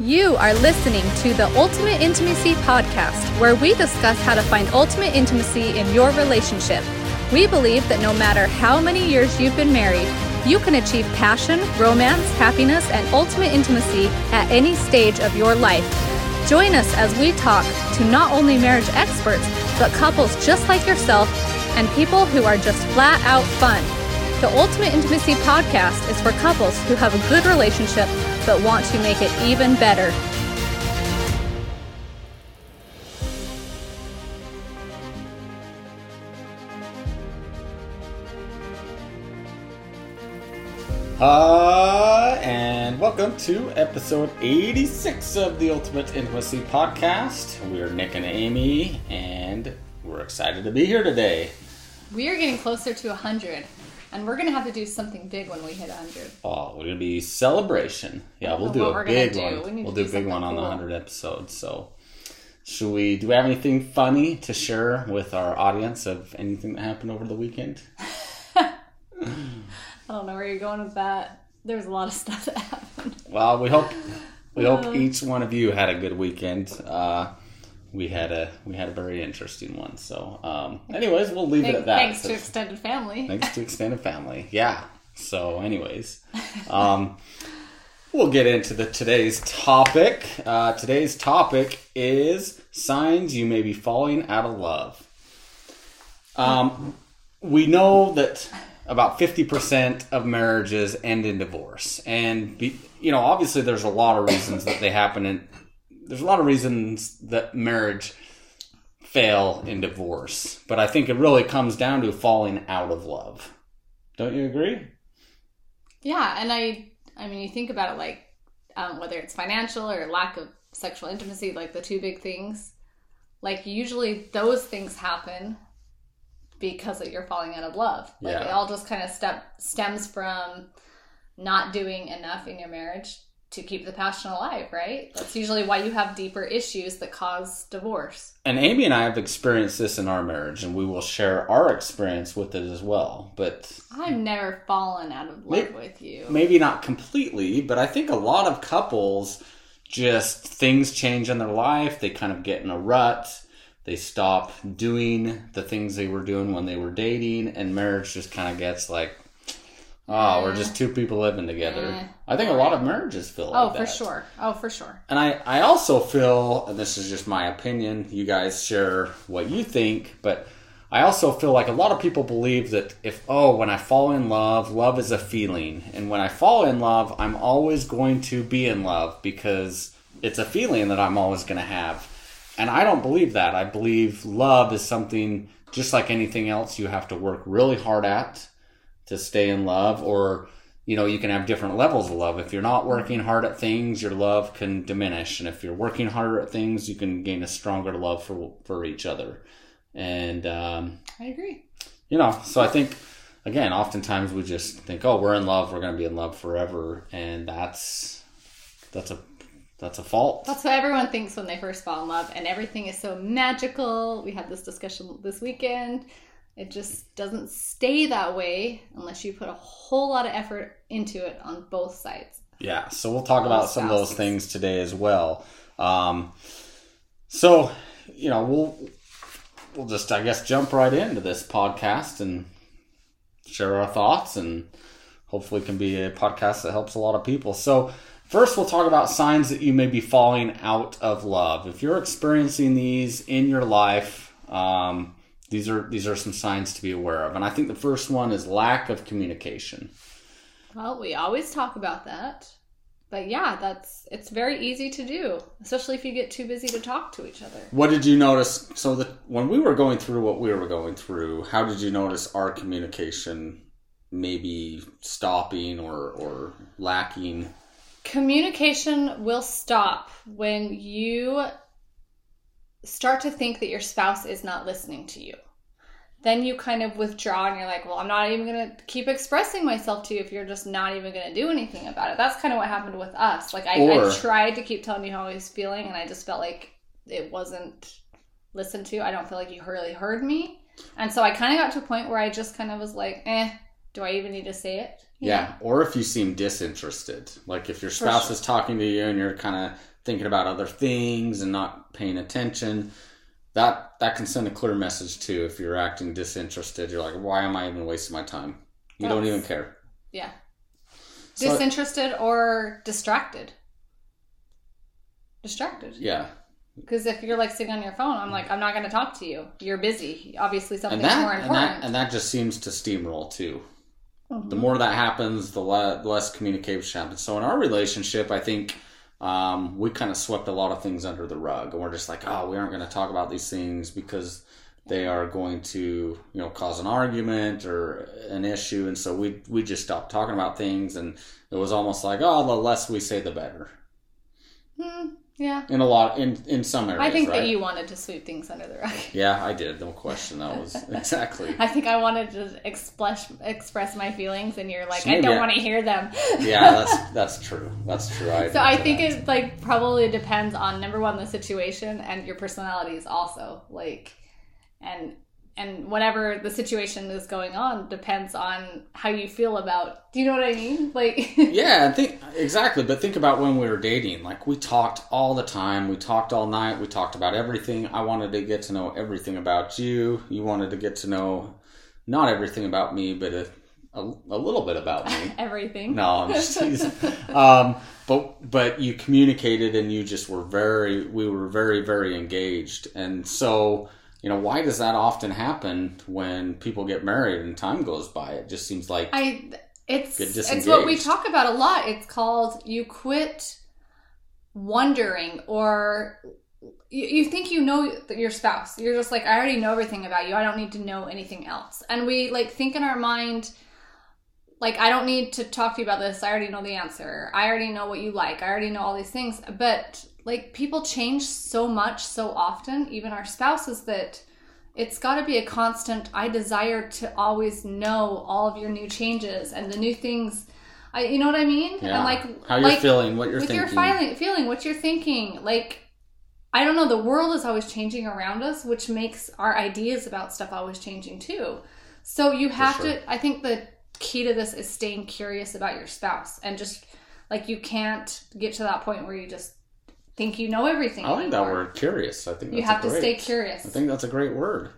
You are listening to the Ultimate Intimacy Podcast, where we discuss how to find ultimate intimacy in your relationship. We believe that no matter how many years you've been married, you can achieve passion, romance, happiness, and ultimate intimacy at any stage of your life. Join us as we talk to not only marriage experts, but couples just like yourself and people who are just flat out fun. The Ultimate Intimacy Podcast is for couples who have a good relationship but want to make it even better. Uh, and welcome to episode 86 of the Ultimate Intimacy Podcast. We're Nick and Amy, and we're excited to be here today. We are getting closer to 100, and we're going to have to do something big when we hit 100. Oh, we're gonna be celebration. Yeah, we'll do a big do. one. We to do do a big one on the cool. 100 episodes. So, should we? Do we have anything funny to share with our audience of anything that happened over the weekend? I don't know where you're going with that. There's a lot of stuff that happened. Well, we hope we Uh. hope each one of you had a good weekend. Uh, we had a we had a very interesting one. So, um, anyways, we'll leave it at that. Thanks to extended family. thanks to extended family. Yeah. So, anyways, um, we'll get into the today's topic. Uh, today's topic is signs you may be falling out of love. Um, we know that about 50% of marriages end in divorce and be, you know obviously there's a lot of reasons that they happen and there's a lot of reasons that marriage fail in divorce but i think it really comes down to falling out of love don't you agree Yeah, and I I mean you think about it like um, whether it's financial or lack of sexual intimacy, like the two big things. Like usually those things happen because that you're falling out of love. Like Yeah. it all just kind of step stems from not doing enough in your marriage to keep the passion alive, right? That's usually why you have deeper issues that cause divorce. and amy and i have experienced this in our marriage and we will share our experience with it as well but I've never fallen out of love with you. maybe not completely, but I think a lot of couples just things change in their life. They kind of get in a rut. They stop doing the things they were doing when they were dating, and marriage just kind of gets like, oh, we're just two people living together. Eh. I think a lot of marriages feel like that. Oh, like for that. sure. Oh, for sure. And I, I also feel, and this is just my opinion, you guys share what you think, but I also feel like a lot of people believe that if, oh, when I fall in love, love is a feeling. And when I fall in love, I'm always going to be in love because it's a feeling that I'm always going to have. And I don't believe that. I believe love is something just like anything else you have to work really hard at to stay in love or you know you can have different levels of love if you're not working hard at things your love can diminish and if you're working harder at things you can gain a stronger love for for each other and um, I agree. you know so i think again oftentimes we just think oh we're in love we're going to be in love forever and that's that's a that's a fault That's what everyone thinks when they first fall in love, and everything is so magical. We had this discussion this weekend. It just doesn't stay that way unless you put a whole lot of effort into it on both sides. Yeah, so we'll talk about Both some of those things today as well. Um, so, you know, we'll we'll just I guess jump right into this podcast and share our thoughts and hopefully can be a podcast that helps a lot of people. So, first we'll talk about signs that you may be falling out of love. If you're experiencing these in your life, um, these are these are some signs to be aware of. And I think the first one is lack of communication. Well, we always talk about that. But yeah, that's it's very easy to do, especially if you get too busy to talk to each other. What did you notice? So that when we were going through what we were going through, how did you notice our communication maybe stopping or or lacking? Communication will stop when you start to think that your spouse is not listening to you. Then you kind of withdraw and you're like, well, I'm not even going to keep expressing myself to you if you're just not even going to do anything about it. That's kind of what happened with us. Like, I, Or- I tried to keep telling you how I was feeling, and I just felt like it wasn't listened to. I don't feel like you really heard me. And so I kind of got to a point where I just kind of was like, eh, do I even need to say it? Yeah. Or if you seem disinterested. Like if your spouse sure. is talking to you and you're kind of thinking about other things and not paying attention, that that can send a clear message too. If you're acting disinterested, you're like, why am I even wasting my time? You don't even care. Yeah. So- Disinterested or distracted. Distracted. Yeah. Because if you're like sitting on your phone, I'm like, I'm not going to talk to you. You're busy. Obviously, And something's that, more and important. that and that just seems to steamroll too. Mhm. The more that happens, the le- less communication happens. So in our relationship, I think um, we kind of swept a lot of things under the rug, and we're just like, oh, we aren't going to talk about these things because they are going to, you know, cause an argument or an issue, and so we we just stopped talking about things, and it was almost like, oh, the less we say, the better. Hmm, yeah. In a lot, in in some areas, I think right? that you wanted to sweep things under the rug. Yeah, I did. No question. That was exactly. I think I wanted to express express my feelings, and you're like, So I don't I- want to hear them. Yeah, that's that's true. That's true. I So I think that. it like probably depends on number one the situation and your personalities also like and and whatever the situation is going on depends on how you feel about do you know what I mean like Yeah, think exactly. But think about when we were dating. Like we talked all the time. We talked all night. We talked about everything. I wanted to get to know everything about you. You wanted to get to know not everything about me, but a, a, a little bit about me. everything No, I'm just teasing. um, but but you communicated and you just were very we were very very engaged. And so you know why does that often happen when people get married and time goes by? It just seems like I it's it's what we talk about a lot. It's called you quit wondering or you, you think you know your spouse. You're just like I already know everything about you. I don't need to know anything else. And we like think in our mind like I don't need to talk to you about this. I already know the answer. I already know what you like. I already know all these things. But like people change so much so often, even our spouses that it's got to be a constant i desire to always know all of your new changes and the new things i you know what i mean yeah, and like how you're like feeling, what you're with thinking. your feeling feeling what you're thinking like i don't know the world is always changing around us which makes our ideas about stuff always changing too so you have sure. to i think the key to this is staying curious about your spouse and just like you can't get to that point where you just think you know everything I like that word, curious. I think you that's a have to stay curious. I think that's a great word.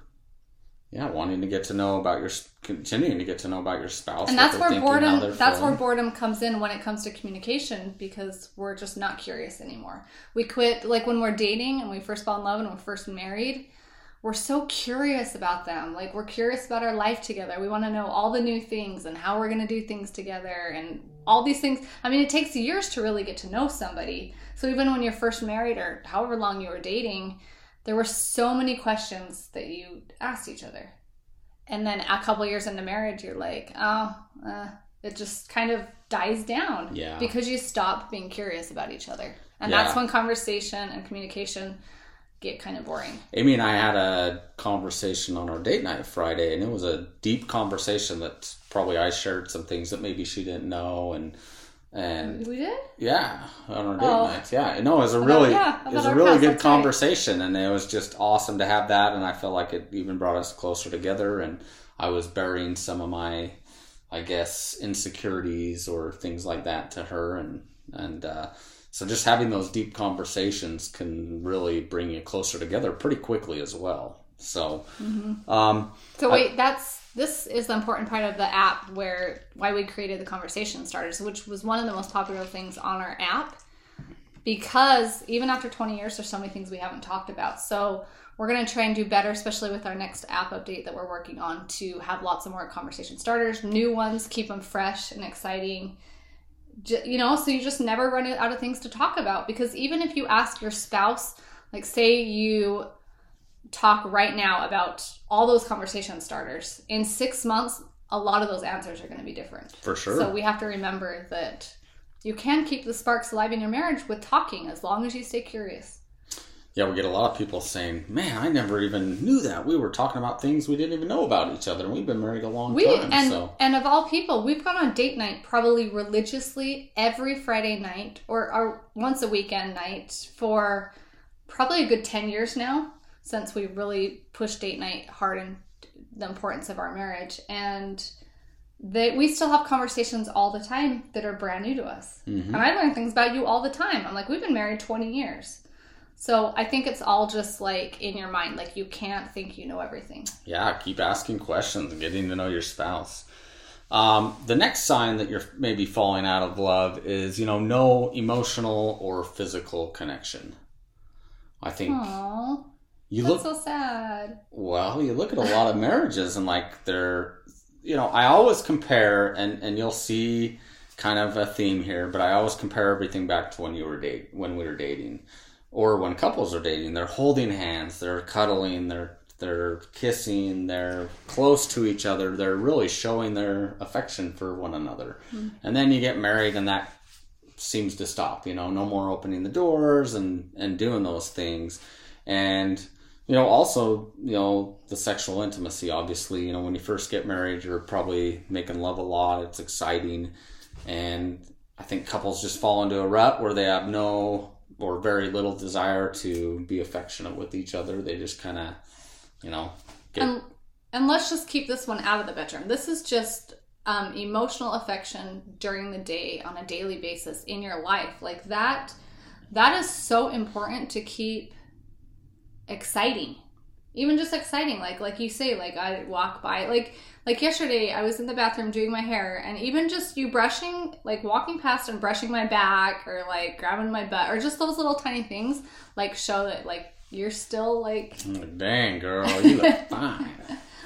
Yeah, wanting to get to know about your, continuing to get to know about your spouse, and that's where thinking, boredom that's where boredom comes in when it comes to communication because we're just not curious anymore. We quit like when we're dating and we first fall in love and we're first married we're so curious about them. Like we're curious about our life together. We want to know all the new things and how we're going to do things together and all these things. I mean it takes years to really get to know somebody so even when you're first married or however long you were dating there were so many questions that you asked each other and then a couple years into marriage you're like oh uh, it just kind of dies down Yeah. because you stop being curious about each other and Yeah. that's when conversation and communication get kind of boring Amy and I had a conversation on our date night Friday, and it was a deep conversation that probably I shared some things that maybe she didn't know, and and we did yeah, on our date Oh. yeah, no, it was a About- really yeah, it was a really past, good that's right. conversation, and it was just awesome to have that, and I felt like it even brought us closer together, and I was burying some of my, I guess, insecurities or things like that to her, and and. uh so just having those deep conversations can really bring you closer together pretty quickly as well. So, Mm-hmm. um, So I- wait, that's this is the important part of the app where why we created the conversation starters, which was one of the most popular things on our app. Because even after 20 years, there's so many things we haven't talked about. So we're gonna try and do better, especially with our next app update that we're working on to have lots of more conversation starters, new ones, keep them fresh and exciting. You know, so you just never run out of things to talk about. Because even if you ask your spouse, like say you talk right now about all those conversation starters. In six months, a lot of those answers are going to be different. for sure. So we have to remember that you can keep the sparks alive in your marriage with talking as long as you stay curious. yeah, we get a lot of people saying, "Man, I never even knew that. We were talking about things we didn't even know about each other, and we've been married a long We time." and so, and of all people, we've gone on date night probably religiously every Friday night or, or once a weekend night for probably a good ten years now since we really pushed date night hard and the importance of our marriage and that we still have conversations all the time that are brand new to us. Mm-hmm. And I learn things about you all the time. I'm like, we've been married 20 years. So I think it's all just like in your mind. Like you can't think you know everything. Yeah, keep asking questions and getting to know your spouse. Um, the next sign that you're maybe falling out of love is, you know, no emotional or physical connection. I think Aww, you that's look so sad. well, you look at a lot of marriages and like they're, you know, I always compare and and you'll see kind of a theme here, but I always compare everything back to when you were date when we were dating, or when couples are dating. They're holding hands, they're cuddling, they're they're kissing, they're close to each other, they're really showing their affection for one another. Mm-hmm. And then you get married and that seems to stop, you know, no more opening the doors and and doing those things. And you know, also, you know, the sexual intimacy, obviously, you know, when you first get married, you're probably making love a lot. It's exciting. And I think couples just fall into a rut where they have no or very little desire to be affectionate with each other. They just kind of, you know, get. And, and let's just keep this one out of the bedroom. This is just um, emotional affection during the day on a daily basis in your life. Like that, that is so important to keep exciting. Even just exciting, like like you say, like I walk by, like like yesterday, I was in the bathroom doing my hair, and even just you brushing, like walking past and brushing my back, or like grabbing my butt, or just those little tiny things, like show that like you're still like Dang, girl, you look fine.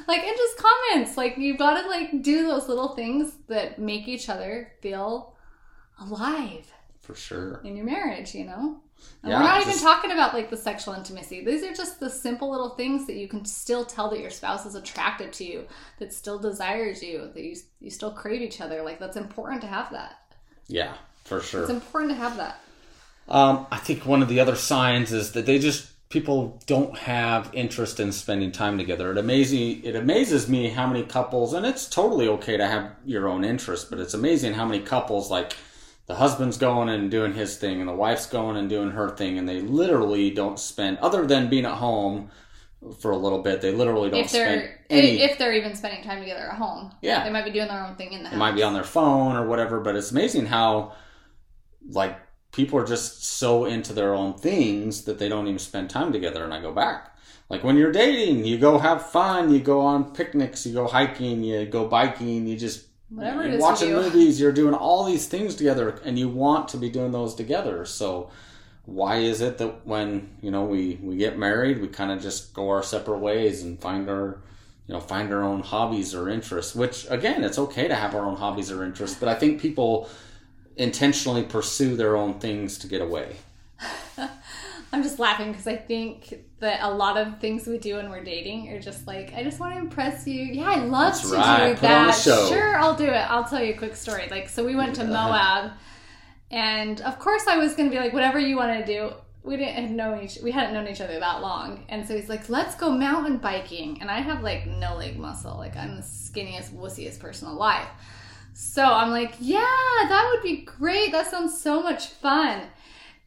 like and just comments like you gotta like do those little things that make each other feel alive For sure. in your marriage you know and Yeah, we're not even talking about like the sexual intimacy these are just the simple little things that you can still tell that your spouse is attracted to you that still desires you that you, you still crave each other like that's important to have that Yeah, for sure. it's important to have that Um, I think one of the other signs is that they just people don't have interest in spending time together. It amazing it amazes me how many couples, and it's totally okay to have your own interest, but it's amazing how many couples like the husband's going and doing his thing, and the wife's going and doing her thing, and they literally don't spend other than being at home for a little bit. They literally don't if spend they're any. if they're even spending time together at home Yeah. they might be doing their own thing in the It house might be on their phone or whatever, but it's amazing how like people are just so into their own things that they don't even spend time together. And I go back. Like when you're dating, you go have fun, you go on picnics, you go hiking, you go biking, you just Whatever it you're is you watching do. movies, you're doing all these things together and you want to be doing those together. So why is it that when, you know, we, we get married, we kind of just go our separate ways and find our you know, find our own hobbies or interests, which again, it's okay to have our own hobbies or interests, but I think people intentionally pursue their own things to get away. I'm just laughing because I think that a lot of things we do when we're dating are just like, I just want to impress you. Yeah, I love That's to right. do Put that. Sure, I'll do it. I'll tell you a quick story. Like, so we went to Moab, and of course I was going to be like, whatever you want to do. We didn't know each. We hadn't known each other that long, and so he's like, "Let's go mountain biking." And I have like no leg muscle. Like I'm the skinniest, wussiest person alive. So I'm like, "Yeah, that would be great. That sounds so much fun."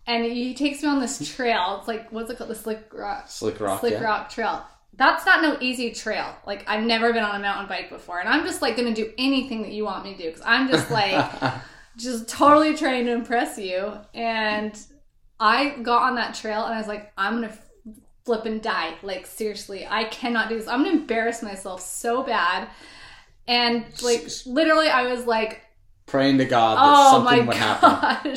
And he takes me on this trail. It's like what's it called? The slick rock, Slick Rock, slick yeah. rock trail. That's not no easy trail. Like I've never been on a mountain bike before, and I'm just like gonna do anything that you want me to do because I'm just like just totally trying to impress you. And I got on that trail and I was like, I'm gonna flip and die. Like seriously, I cannot do this. I'm gonna embarrass myself so bad. And like literally, I was like, Praying to God that oh something would happen.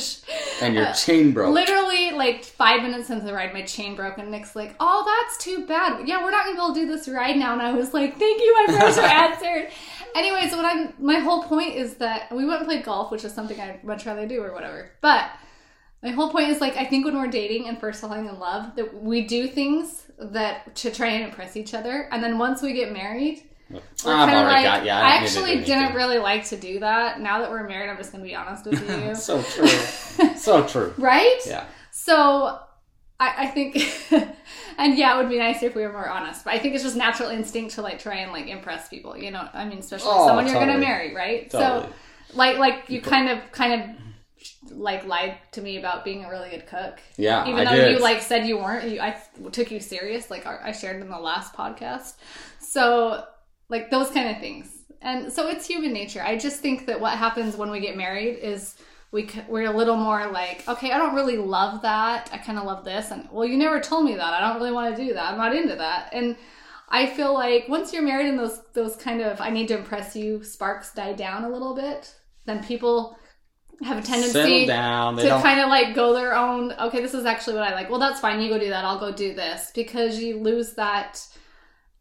And your uh, chain broke. Literally, like five minutes into the ride, my chain broke, and Nick's like, "Oh, that's too bad. Yeah, we're not gonna be able to do this ride now." And I was like, "Thank you, my prayers are answered." Anyways, what I'm my whole point is that we went and played golf, which is something I'd much rather do or whatever. But my whole point is like I think when we're dating and first falling in love, that we do things that to try and impress each other, and then once we get married, I've already like, got you. I, I, to actually didn't really like to do that. Now that we're married, I'm just gonna be honest with you. so true. so true. right? Yeah. So I, I think, and yeah, it would be nicer if we were more honest. But I think it's just natural instinct to like try and like impress people. You know, I mean, especially Oh, someone you're gonna marry, right? Totally. So, like, like you kind of, kind of like lied to me about being a really good cook. Yeah, Even I though you like said you weren't, you, I took you serious. Like I I shared in the last podcast. So like those kind of things. and so it's human nature. I just think that what happens when we get married is we we're a little more like, okay, I don't really love that. I kind of love this, and well, you never told me that. I don't really want to do that. I'm not into that, and I feel like once you're married and those those kind of I need to impress you sparks die down a little bit, then people have a tendency down. To don't. kind of like go their own okay this is actually what i like well that's fine you go do that i'll go do this because you lose that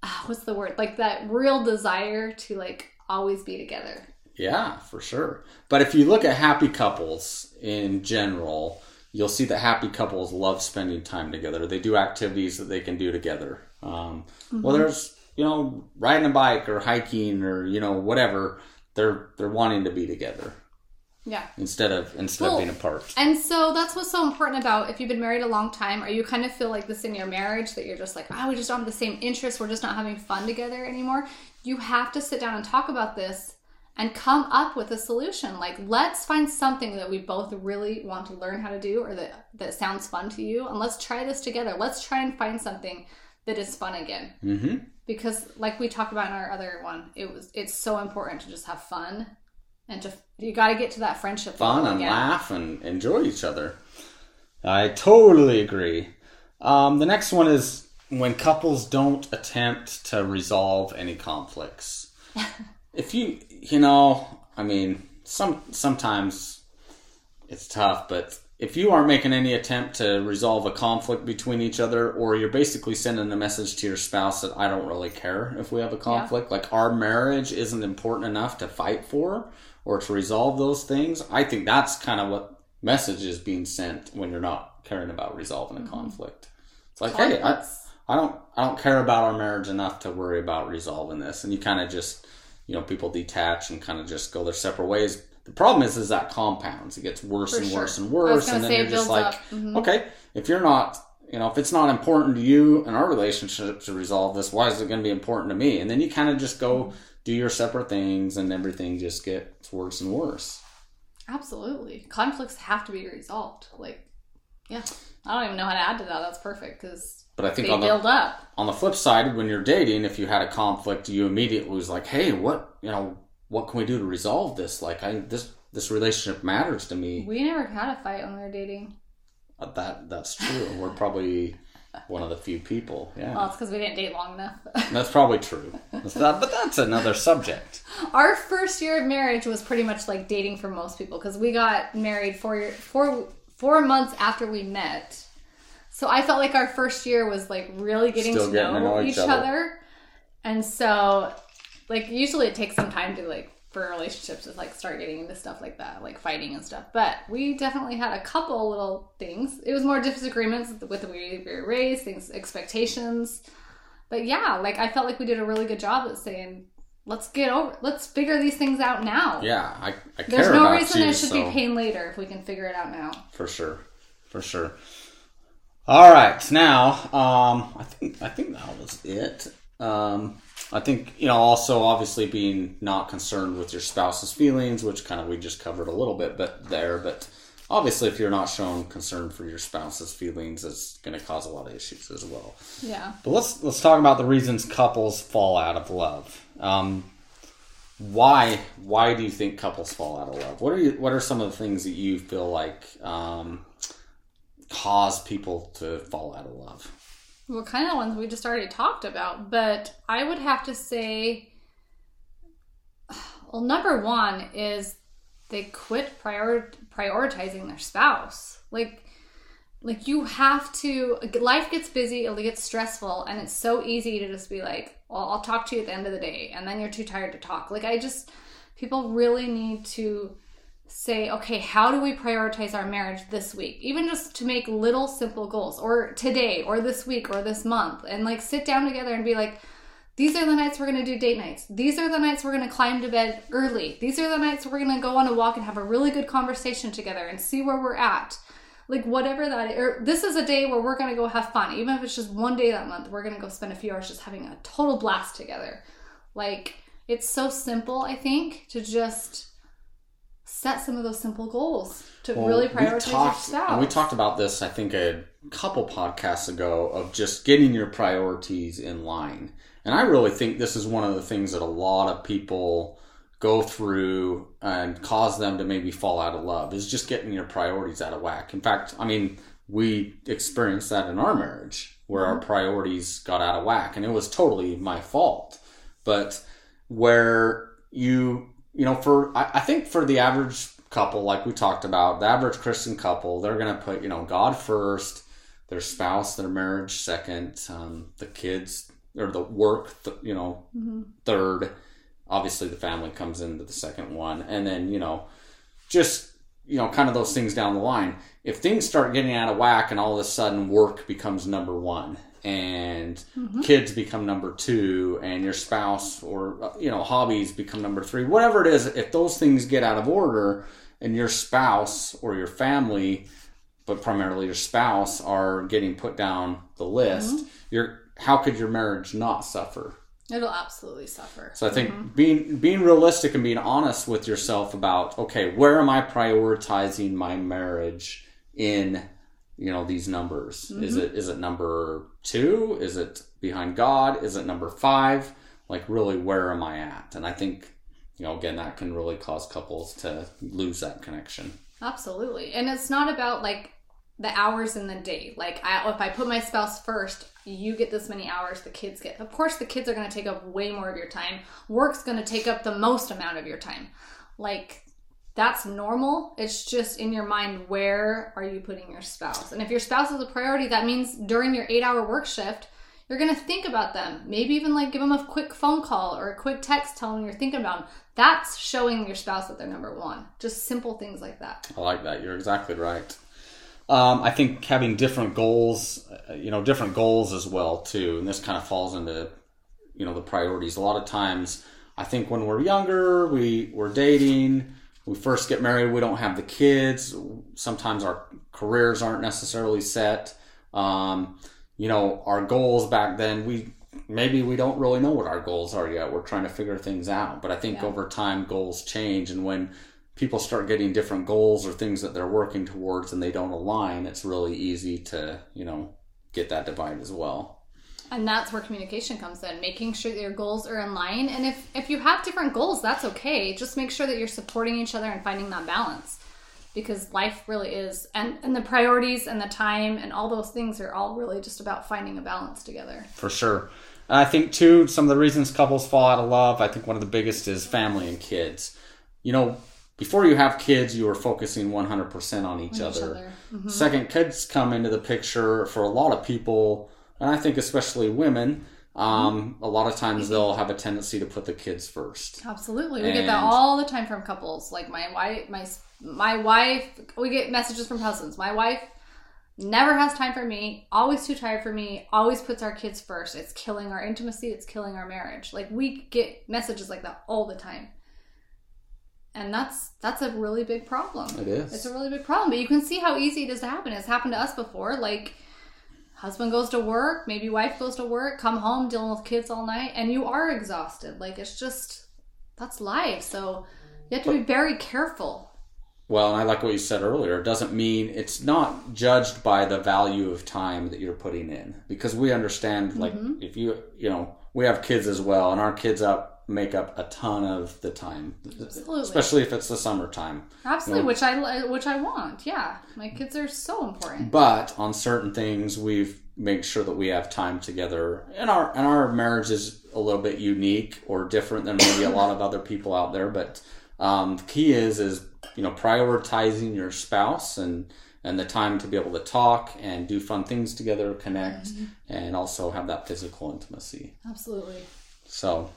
ah, what's the word like that real desire to like always be together Yeah, for sure. But if you look at happy couples in general, you'll see that happy couples love spending time together. They do activities that they can do together. Um, Whether it's you know riding a bike or hiking or you know whatever, they're they're wanting to be together yeah. Instead of instead Well, of being apart. and so that's what's so important about if you've been married a long time or you kind of feel like this in your marriage that you're just like oh we just don't have the same interests. We're just not having fun together anymore. You have to sit down and talk about this and come up with a solution. Like let's find something that we both really want to learn how to do or that that sounds fun to you and let's try this together. Let's try and find something that is fun again. Hmm because like we talked about in our other one it was it's so important to just have fun and to you got to get to that friendship Fun and again. laugh and enjoy each other. I totally agree. Um, the next one is when couples don't attempt to resolve any conflicts. if you, you know, I mean, some sometimes it's tough, but if you aren't making any attempt to resolve a conflict between each other, or you're basically sending a message to your spouse that I don't really care if we have a conflict, like our marriage isn't important enough to fight for or to resolve those things, I think that's kind of what message is being sent when you're not caring about resolving a conflict. It's like, hey, I, I don't I don't care about our marriage enough to worry about resolving this. And you kind of just you know people detach and kind of just go their separate ways. The problem is is that compounds. It gets worse For and sure. worse and worse, and then you're just like. Mhm. okay, if you're not you know if it's not important to you and our relationship to resolve this, why is it going to be important to me? And then you kind of just go do your separate things, and everything just gets worse and worse. Absolutely. Conflicts have to be resolved. Like, yeah. I don't even know how to add to that. That's perfect because But I think they on the build up. on the flip side, when you're dating, if you had a conflict, you immediately was like, "Hey, what you know, what can we do to resolve this? Like, I this this relationship matters to me." We never had a fight when we were dating. Uh, That that's true. We're probably one of the few people. Yeah, Well, it's because we didn't date long enough. that's probably true. That's that, but that's another subject. Our first year of marriage was pretty much like dating for most people because we got married four, year, four, four months after we met. So I felt like our first year was like really getting, to, getting know to know each each other. other. And so, like, usually it takes some time to like for relationships to like start getting into stuff like that, like fighting and stuff. But we definitely had a couple little things. It was more disagreements with the way we were raised, things, expectations. But yeah, like I felt like we did a really good job at saying, let's get over, let's figure these things out now. Yeah, I, I There's no reason you, it should so be pain later if we can figure it out now. for sure, for sure. All right, now um, I think I think that was it. Um, I think you know also obviously being not concerned with your spouse's feelings, which kind of we just covered a little bit, but there, but obviously if you're not showing concern for your spouse's feelings, it's going to cause a lot of issues as well. Yeah. But let's let's talk about the reasons couples fall out of love. Um, why why do you think couples fall out of love? What are you, what are some of the things that you feel like um, cause people to fall out of love? Well, kind of the ones we just already talked about, but I would have to say, well, number one is they quit prior- prioritizing their spouse. Like, like you have to. Life gets busy, it gets stressful, and it's so easy to just be like, "Well, I'll talk to you at the end of the day," and then you're too tired to talk. Like, I just people really need to say, okay, how do we prioritize our marriage this week? Even just to make little simple goals, or today, or this week, or this month, and like sit down together and be like, these are the nights we're gonna do date nights. These are the nights we're gonna climb to bed early. These are the nights we're gonna go on a walk and have a really good conversation together and see where we're at. Like whatever that is, or this is a day where we're gonna go have fun. Even if it's just one day that month, we're gonna go spend a few hours just having a total blast together. Like it's so simple, I think, to just set some of those simple goals to Well, really prioritize talked- your spouse. And we talked about this, I think, a couple podcasts ago of just getting your priorities in line. And I really think this is one of the things that a lot of people go through and cause them to maybe fall out of love is just getting your priorities out of whack. In fact, I mean, we experienced that in our marriage where our mm-hmm. priorities got out of whack and it was totally my fault. But where you, you know, for, I, I think for the average couple, like we talked about, the average Christian couple, they're going to put, you know, God first, their spouse, their marriage second, um, the kids or the work, th- you know, third. Obviously, the family comes into the second one, and then you know, just you know, kind of those things down the line. If things start getting out of whack, and all of a sudden work becomes number one, and mm-hmm. kids become number two, and your spouse or you know hobbies become number three, whatever it is, if those things get out of order, and your spouse or your family but primarily your spouse are getting put down the list, mm-hmm. you're how could your marriage not suffer? It'll absolutely suffer. So I think mm-hmm. being being realistic and being honest with yourself about okay, where am I prioritizing my marriage in you know these numbers? Is it is it number two? Is it behind God? Is it number five? Like really, where am I at? And I think you know again that can really cause couples to lose that connection. Absolutely. And it's not about like the hours in the day. Like I, if I put my spouse first, you get this many hours, the kids get. Of course, the kids are going to take up way more of your time. Work's going to take up the most amount of your time. Like that's normal. It's just in your mind where are you putting your spouse? And if your spouse is a priority, that means during your 8-hour work shift, you're to think about them. Maybe even like give them a quick phone call or a quick text telling them you're thinking about them. That's showing your spouse that they're number 1. Just simple things like that. I like that. You're exactly right. Um, I think having different goals, uh, you know, different goals as well too, and this kind of falls into, you know, the priorities. A lot of times, I think when we're younger, we we're dating, we first get married, we don't have the kids. Sometimes our careers aren't necessarily set. Um, you know, our goals back then, we maybe we don't really know what our goals are yet. We're trying to figure things out. But I think Yeah. over time, goals change, and when people start getting different goals or things that they're working towards and they don't align, it's really easy to, you know, get that divide as well. And that's where communication comes in, making sure that your goals are in line. And if, if you have different goals, that's okay. Just make sure that you're supporting each other and finding that balance. Because life really is, and, and the priorities and the time and all those things are all really just about finding a balance together. For sure. And I think, too, some of the reasons couples fall out of love, I think one of the biggest is family and kids. You know, before you have kids, you are focusing 100% on each each other. other. Mm-hmm. Second, kids come into the picture for a lot of people, and I think especially women. Um, A lot of times they'll have a tendency to put the kids first. Absolutely, we get that all the time from couples. Like my wife, my my wife, we get messages from husbands. My wife never has time for me. Always too tired for me. Always puts our kids first. It's killing our intimacy. It's killing our marriage. Like we get messages like that all the time, and that's that's a really big problem. It is. It's a really big problem. But you can see how easy it is to happen. It's happened to us before. Like husband goes to work, maybe wife goes to work, come home dealing with kids all night, and you are exhausted. Like it's just that's life. So you have to be very careful. Well, and I like what you said earlier. It doesn't mean it's not judged by the value of time that you're putting in because we understand, like, mm-hmm. if you, you know, we have kids as well, and our kids up make up a ton of the time, Absolutely. especially if it's the summertime. Absolutely, No. which I which I want. Yeah, my kids are so important. But on certain things, we've made sure that we have time together. And our and our marriage is a little bit unique or different than maybe a lot of other people out there. But um, the key is is you know prioritizing your spouse and and the time to be able to talk and do fun things together, connect, and also have that physical intimacy. Absolutely. So,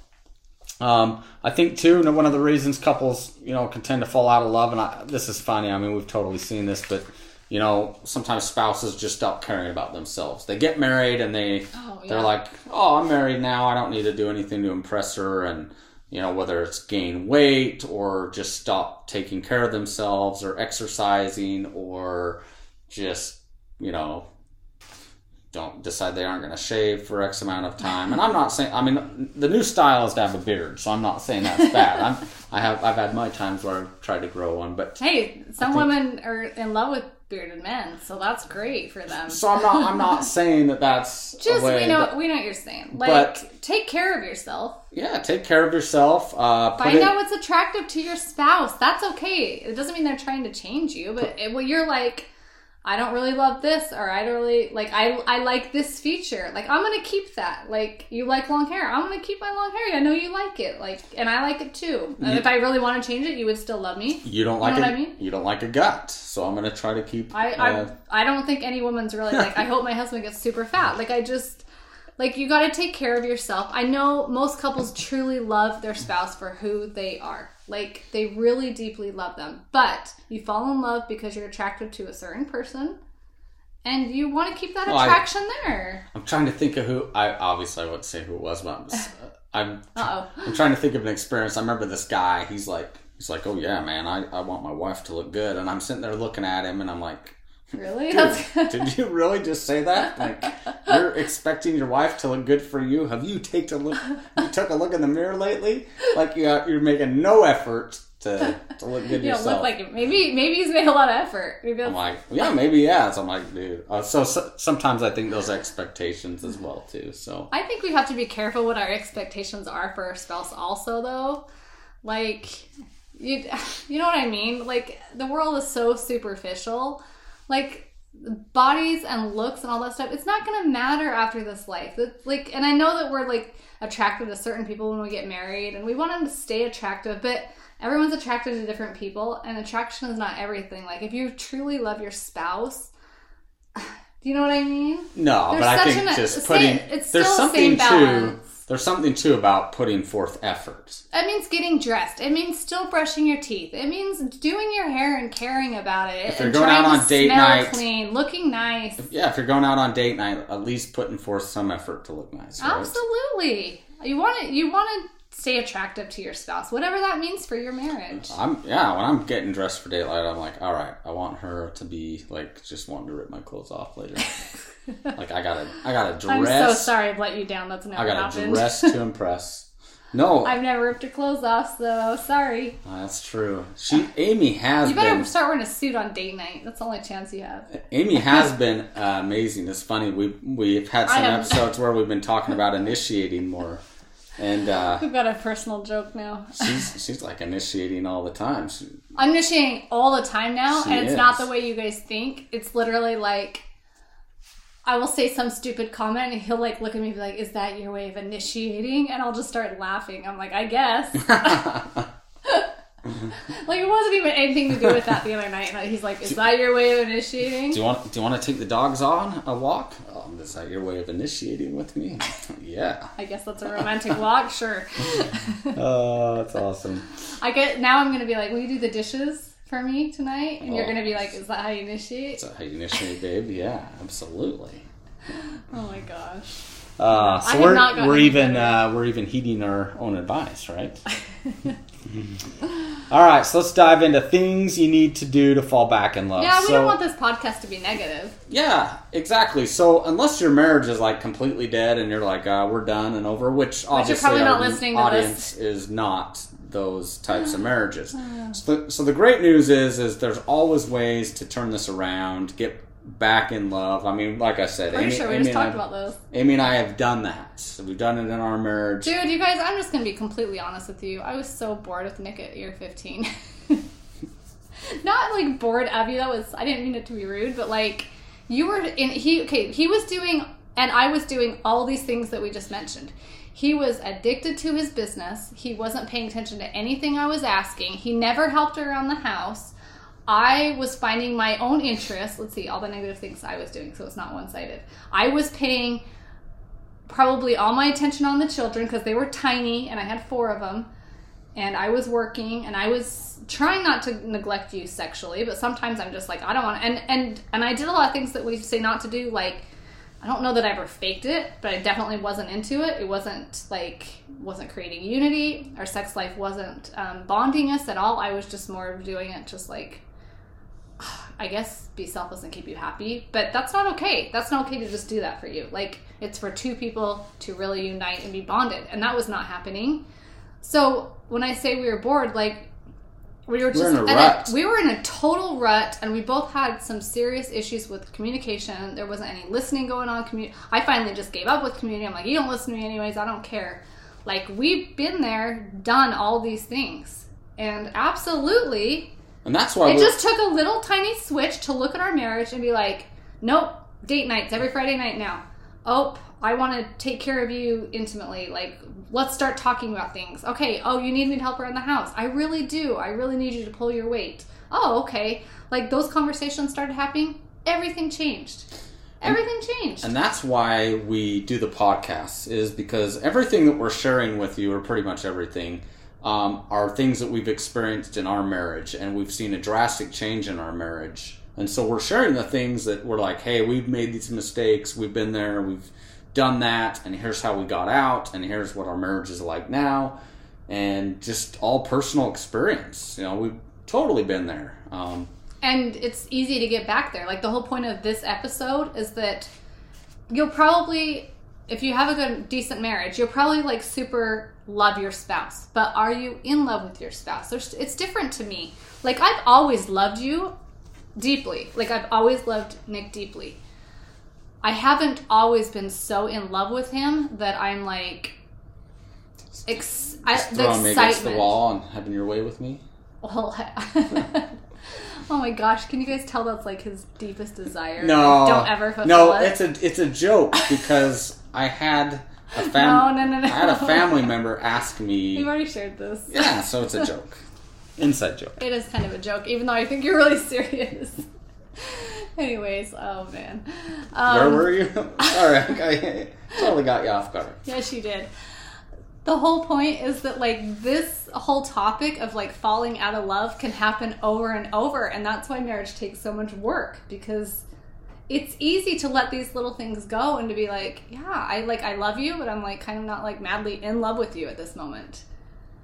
um, I think too, and one of the reasons couples, you know, can tend to fall out of love, and I, this is funny. I mean, we've totally seen this, but you know, sometimes spouses just stop caring about themselves. They get married and they Oh, yeah. they're like, "Oh, I'm married now. I don't need to do anything to impress her." And you know, whether it's gain weight or just stop taking care of themselves or exercising or just you know don't decide they aren't going to shave for X amount of time. And I'm not saying, I mean, the new style is to have a beard, so I'm not saying that's bad. I'm, I have, I've had my times where I've tried to grow one, but Hey, some think- women are in love with bearded men, so that's great for them. so I'm not, I'm not saying that that's Just we know that- we know what you're saying. Like But- take care of yourself. yeah, take care of yourself. Uh, Find it- out what's attractive to your spouse. That's okay. It doesn't mean they're trying to change you, but it, well, you're like, I don't really love this, or I don't really like. I I like this feature. Like I'm gonna keep that. Like you like long hair, I'm gonna keep my long hair. I know you like it. Like, and I like it too. And You- if I really want to change it, you would still love me. you don't like a, what I mean? you don't like a gut, so I'm going to try to keep. I uh, I I don't think any woman's really like. I hope my husband gets super fat. Like I just. Like you got to take care of yourself. I know most couples truly love their spouse for who they are. Like they really deeply love them. But you fall in love because you're attracted to a certain person and you want to keep that Well, I- attraction there. I'm trying to think of who. I obviously I wouldn't say who it was, but I'm, s- uh, I'm Uh-oh. I'm trying to think of an experience. I remember this guy. He's like, he's like, oh yeah, man, I, I want my wife to look good, and I'm sitting there looking at him, and I'm like, Really? dude, did you really just say that? Like, you're expecting your wife to look good for you? Have you take a look? You took a look in the mirror lately? Like you you're making no effort to to look good you yourself. look like it. Maybe maybe he's made a lot of effort. Maybe I'm like, yeah, maybe yeah. So I'm like, dude. Uh, so, so sometimes I think those expectations as well too. So I think we have to be careful what our expectations are for our spouse also though. Like you you know what I mean? Like the world is so superficial. Like bodies and looks and all that stuff, it's not gonna matter after this life. It's like and I know that we're like attracted to certain people when we get married and we want them to stay attractive, but everyone's attracted to different people and attraction is not everything. Like if you truly love your spouse do you know what I mean? No, There's but I think an- just putting it's there's something balance. There's something too about putting forth effort. It means getting dressed. It means still brushing your teeth. It means doing your hair and caring about it. If you're going out on date night- clean, looking nice. Yeah, if you're going out on date night, at least putting forth some effort to look nice. Right? Absolutely. You want to you want to stay attractive to your spouse, whatever that means for your marriage. I'm yeah. When I'm getting dressed for daylight, I'm like, all right, I want her to be like just wanting to rip my clothes off later. like I gotta, I gotta dress. I'm so sorry I've let you down. That's never I gotta happened. dress to impress. No, I've never ripped your clothes off, so sorry. that's true. She, Amy has You better been. start wearing a suit on date night. That's the only chance you have. Amy has been uh, amazing. It's funny. We we've had some episodes where we've been talking about initiating more, and uh, We've got a personal joke now. she's she's like initiating all the time. She, I'm initiating all the time now, and it's not the way you guys think. It's literally like I will say some stupid comment, and he'll like look at me and be like, "Is that your way of initiating?" And I'll just start laughing. I'm like, "I guess." like it wasn't even anything to do with that the other night. And he's like, "Is that your way of initiating?" Do you want do you want to take the dogs on a walk? Um, is that your way of initiating with me? yeah. I guess that's a romantic walk. Sure. Oh, that's awesome. I get now. I'm gonna be like, "Will you do the dishes for me tonight?" And you're Oh. gonna be like, "Is that how you initiate?" Is that how you initiate, babe? Yeah, absolutely. Oh my gosh. Uh, so we're we're even uh, we're even heeding our own advice, right? All right, so let's dive into things you need to do to fall back in love. Yeah, we so, don't want this podcast to be negative. Yeah, exactly. So unless your marriage is like completely dead and you're like, uh, we're done and over, which obviously probably our not listening to audience is not those types of marriages. So, the, so the great news is, is there's always ways to turn this around, get back in love. I mean, like I said, Amy, sure we Amy just and talked I, about. Amy and I have done that. So we've done it in our marriage. Dude, you guys, I'm just gonna be completely honest with you. I was so bored with Nick at year 15. Not like bored of you. That was I didn't mean it to be rude, but like you were in. He okay. He was doing, and I was doing all these things that we just mentioned. He was addicted to his business. He wasn't paying attention to anything I was asking. He never helped around the house. I was finding my own interest. Let's see, all the negative things I was doing, so it's not one sided. I was paying probably all my attention on the children because they were tiny and I had four of them. And I was working and I was trying not to neglect you sexually, but sometimes I'm just like I don't want to. and and and I did a lot of things that we say not to do like I don't know that I ever faked it, but I definitely wasn't into it. It wasn't like wasn't creating unity. Our sex life wasn't um, bonding us at all. I was just more of doing it just like I guess be selfless and keep you happy. But that's not okay. That's not okay to just do that for you. Like it's for two people to really unite and be bonded, and that was not happening. So when I say we were bored, like we were just in a we were in a total rut, and we both had some serious issues with communication. There wasn't any listening going on. Commu- I finally just gave up with community. I'm like, you don't listen to me anyways. I don't care. Like we've been there, done all these things, and absolutely, And that's why it just took a little tiny switch to look at our marriage and be like, nope, date nights every Friday night now. Oh, I want to take care of you intimately. Like, let's start talking about things. Okay, oh, you need me to help around the house. I really do. I really need you to pull your weight. Oh, okay. Like, those conversations started happening. Everything changed. Everything changed. And that's why we do the podcast, is because everything that we're sharing with you, or pretty much everything, um, are things that we've experienced in our marriage, and we've seen a drastic change in our marriage. And so we're sharing the things that we're like, hey, we've made these mistakes, we've been there, we've done that, and here's how we got out, and here's what our marriage is like now, and just all personal experience. You know, we've totally been there. Um, and it's easy to get back there. Like the whole point of this episode is that you'll probably, if you have a good, decent marriage, you'll probably like super love your spouse. But are you in love with your spouse? There's, it's different to me. Like I've always loved you deeply. Like I've always loved Nick deeply. I haven't always been so in love with him that I'm like, ex- I, the throwing me against the wall and having your way with me. Well, oh my gosh! Can you guys tell that's like his deepest desire? No, don't ever No, it. it's a it's a joke because I had a no, fam- no, no, no. I had a family member ask me. You've already shared this. Yeah, so it's a joke, inside joke. It is kind of a joke, even though I think you're really serious. Anyways, oh man. Um, Where were you? Sorry, I totally got you off guard. Yes, you did. The whole point is that like this whole topic of like falling out of love can happen over and over, and that's why marriage takes so much work because it's easy to let these little things go and to be like, yeah, I like I love you, but I'm like kind of not like madly in love with you at this moment.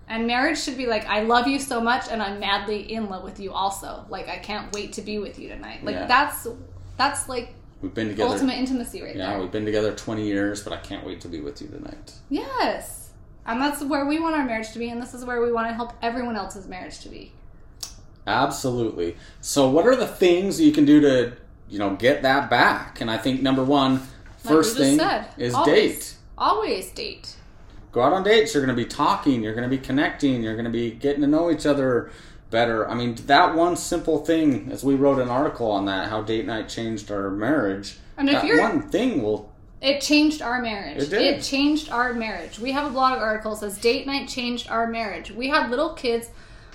And marriage should be like, I love you so much, and I'm madly in love with you also. Like I can't wait to be with you tonight. Like Yeah. that's that's like We've been together. ultimate intimacy right yeah, there. we've been together twenty years, but I can't wait to be with you tonight. Yes. And that's where we want our marriage to be, and this is where we want to help everyone else's marriage to be. Absolutely. So, what are the things you can do to you know get that back? And I think number one, first Like first we just thing said, is always, date. Always date. go out on dates. You're going to be talking. You're going to be connecting. You're going to be getting to know each other better. I mean, that one simple thing, as we wrote an article on that, how date night changed our marriage. And if that you're- one thing will. It changed our marriage. It did. changed our marriage. We have a blog article that says date night changed our marriage. We had little kids.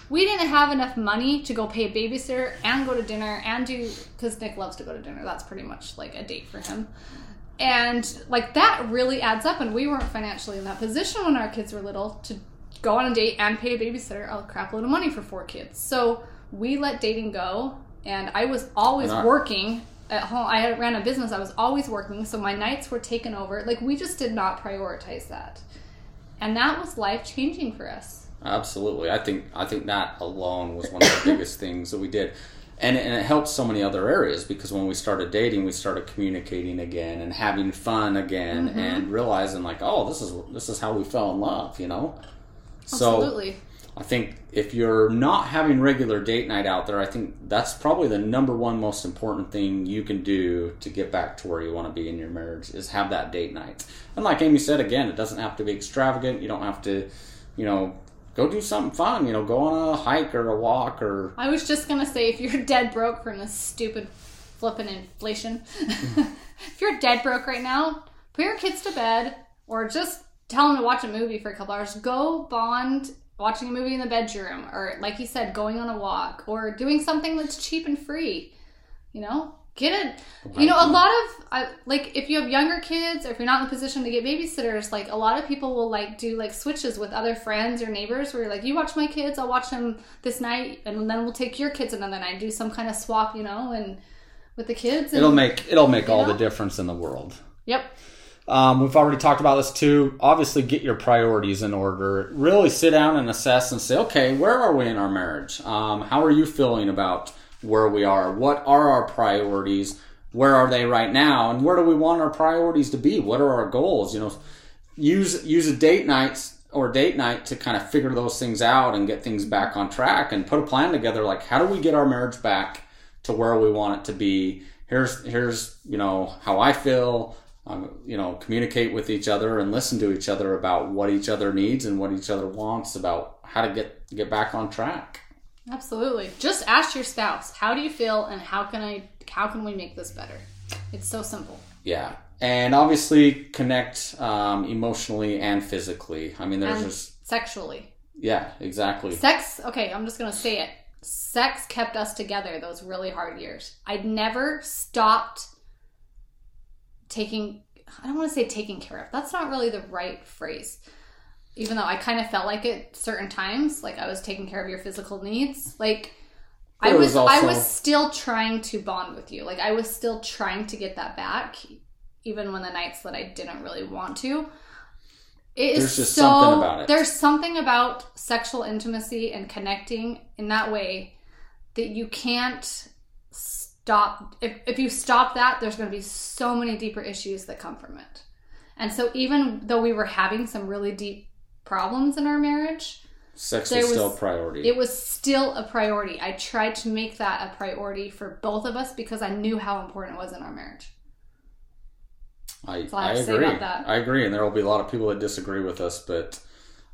We didn't have enough money to go pay a babysitter and go to dinner and do because Nick loves to go to dinner. That's pretty much like a date for him. And like that really adds up. And we weren't financially in that position when our kids were little to go on a date and pay a babysitter a crap load of money for four kids. So we let dating go. And I was always I- working at home. I had ran a business. I was always working. So my nights were taken over. Like we just did not prioritize that. And that was life changing for us. Absolutely, I think I think that alone was one of the biggest things that we did, and and it helped so many other areas because when we started dating, we started communicating again and having fun again, Mm-hmm. and realizing like, oh, this is this is how we fell in love, you know. So Absolutely. I think if you're not having regular date night out there, I think that's probably the number one most important thing you can do to get back to where you want to be in your marriage is have that date night. And like Amy said again, it doesn't have to be extravagant. You don't have to, you know, go do something fun. You know, go on a hike or a walk or I was just gonna say if you're dead broke from this stupid flipping inflation, if you're dead broke right now, put your kids to bed or just tell them to watch a movie for a couple hours. Go bond watching a movie in the bedroom, or like you said, going on a walk, or doing something that's cheap and free. You know, get it. You know, a lot of I, like if you have younger kids, or if you're not in the position to get babysitters, like a lot of people will like do like switches with other friends or neighbors, where you're like, you watch my kids, I'll watch them this night, and then we'll take your kids another night, do some kind of swap, you know, and with the kids. And, it'll make it'll make all the difference in the world. Yep. Um, we've already talked about this too. Obviously, get your priorities in order. Really sit down and assess and say, okay, where are we in our marriage? Um, how are you feeling about where we are. What are our priorities? Where are they right now? And where do we want our priorities to be? What are our goals? You know, use use a date night or date night to kind of figure those things out and get things back on track and put a plan together like how do we get our marriage back to where we want it to be here's here's you know how i feel um, you know communicate with each other and listen to each other about what each other needs and what each other wants about how to get get back on track Absolutely. Just ask your spouse, how do you feel and how can I how can we make this better? It's so simple. yeah and obviously connect um, emotionally and physically i mean there's And just sexually. yeah exactly Sex, okay, I'm just going to say it. Sex kept us together those really hard years. I'd never stopped taking I don't want to say taking care of. That's not really the right phrase. Even though I kind of felt like it certain times, like I was taking care of your physical needs. Like But I was, was I was still trying to bond with you. Like I was still trying to get that back, even when the nights that I didn't really want to. It is There's just so, something about it. There's something about sexual intimacy and connecting in that way that you can't stop. If, if you stop that, there's going to be so many deeper issues that come from it. And so, even though we were having some really deep problems in our marriage, sex there was still a priority it was still a priority. I tried to make that a priority for both of us because I knew how important it was in our marriage. I, I I have to say agree. I agree, and there will be a lot of people that disagree with us. But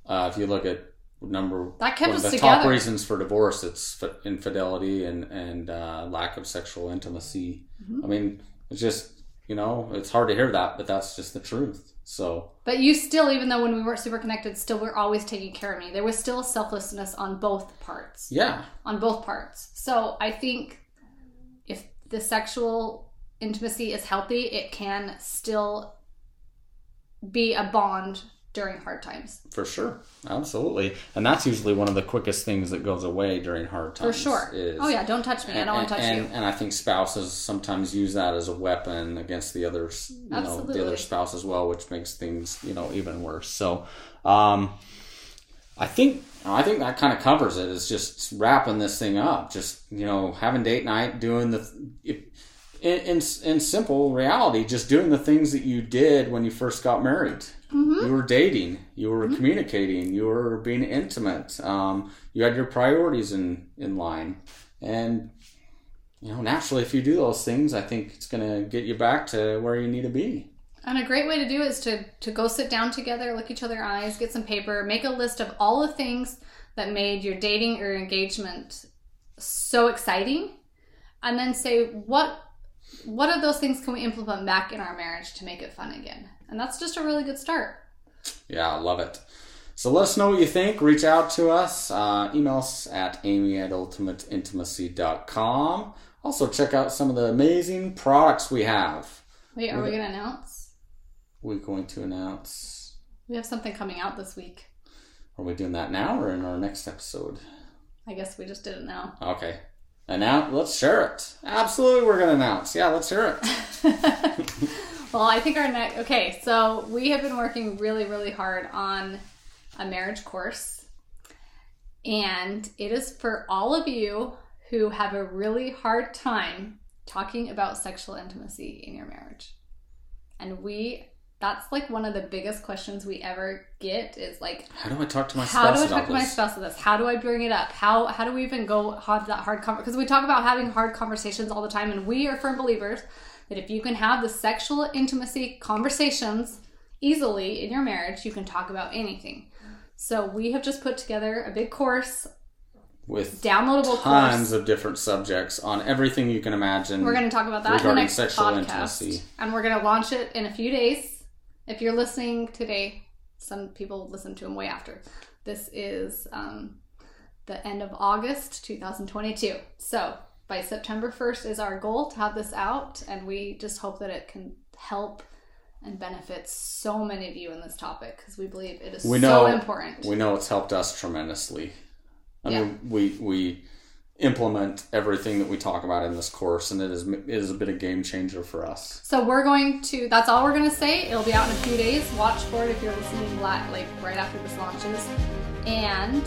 uh, if you look at number That kept one of the top reasons for divorce, it's infidelity and and uh, lack of sexual intimacy. Mm-hmm. I mean, it's just you know, it's hard to hear that, but that's just the truth. So But you still, even though when we weren't super connected, still were always taking care of me. There was still selflessness on both parts. yeah, On both parts. So I think if the sexual intimacy is healthy, it can still be a bond during hard times. for sure, absolutely, and that's usually one of the quickest things that goes away during hard times. For sure. is- Oh yeah, don't touch me. I don't want to touch and, you. And I think spouses sometimes use that as a weapon against the others, you know, the other spouse as well, which makes things, you know, even worse. So, um, I think I think that kind of covers it. It's just wrapping this thing up. Just you know, having date night, doing the. If, in, in, in simple reality, just doing the things that you did when you first got married. Mm-hmm. You were dating, you were communicating, you were being intimate. Um, you had your priorities in in line, and you know naturally, if you do those things, I think it's going to get you back to where you need to be. And a great way to do it is to to go sit down together, look each other eyes, get some paper, make a list of all the things that made your dating or engagement so exciting, and then say what what of those things can we implement back in our marriage to make it fun again? And that's just a really good start. Yeah, I love it. So let us know what you think. Reach out to us. Uh, email us at amy at ultimateintimacy.com. Also, check out some of the amazing products we have. Wait, are we going to announce? We're going to announce. We have something coming out this week. Are we doing that now or in our next episode? I guess we just did it now. Okay. And now let's share it. Absolutely, we're going to announce. Yeah, let's share it. Well, I think our next. Okay, so we have been working really, really hard on a marriage course, and it is for all of you who have a really hard time talking about sexual intimacy in your marriage. And we. That's like one of the biggest questions we ever get is like, How do I talk to my how spouse do I talk to my spouse about this? How do I bring it up? How how do we even go have that hard conversation? Because we talk about having hard conversations all the time, and we are firm believers that if you can have the sexual intimacy conversations easily in your marriage, you can talk about anything. So we have just put together a big course, With downloadable tons course. of different subjects on everything you can imagine. We're going to talk about that in the next sexual podcast, intimacy. and we're going to launch it in a few days. If you're listening today, some people listen to them way after. This is um, the end of August 2022. So by September 1st is our goal to have this out, and we just hope that it can help and benefit so many of you in this topic because we believe it is we so important. we know it's helped us tremendously. I Yeah. mean, we we implement everything that we talk about in this course, and it is it is a bit of game changer for us. So we're going to. That's all we're going to say. It'll be out in a few days. Watch for it if you're listening li- like right after this launches, and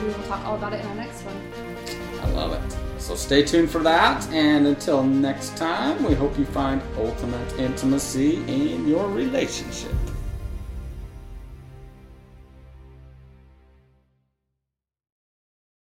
we will talk all about it in our next one. I love it. So stay tuned for that, and until next time, we hope you find ultimate intimacy in your relationship.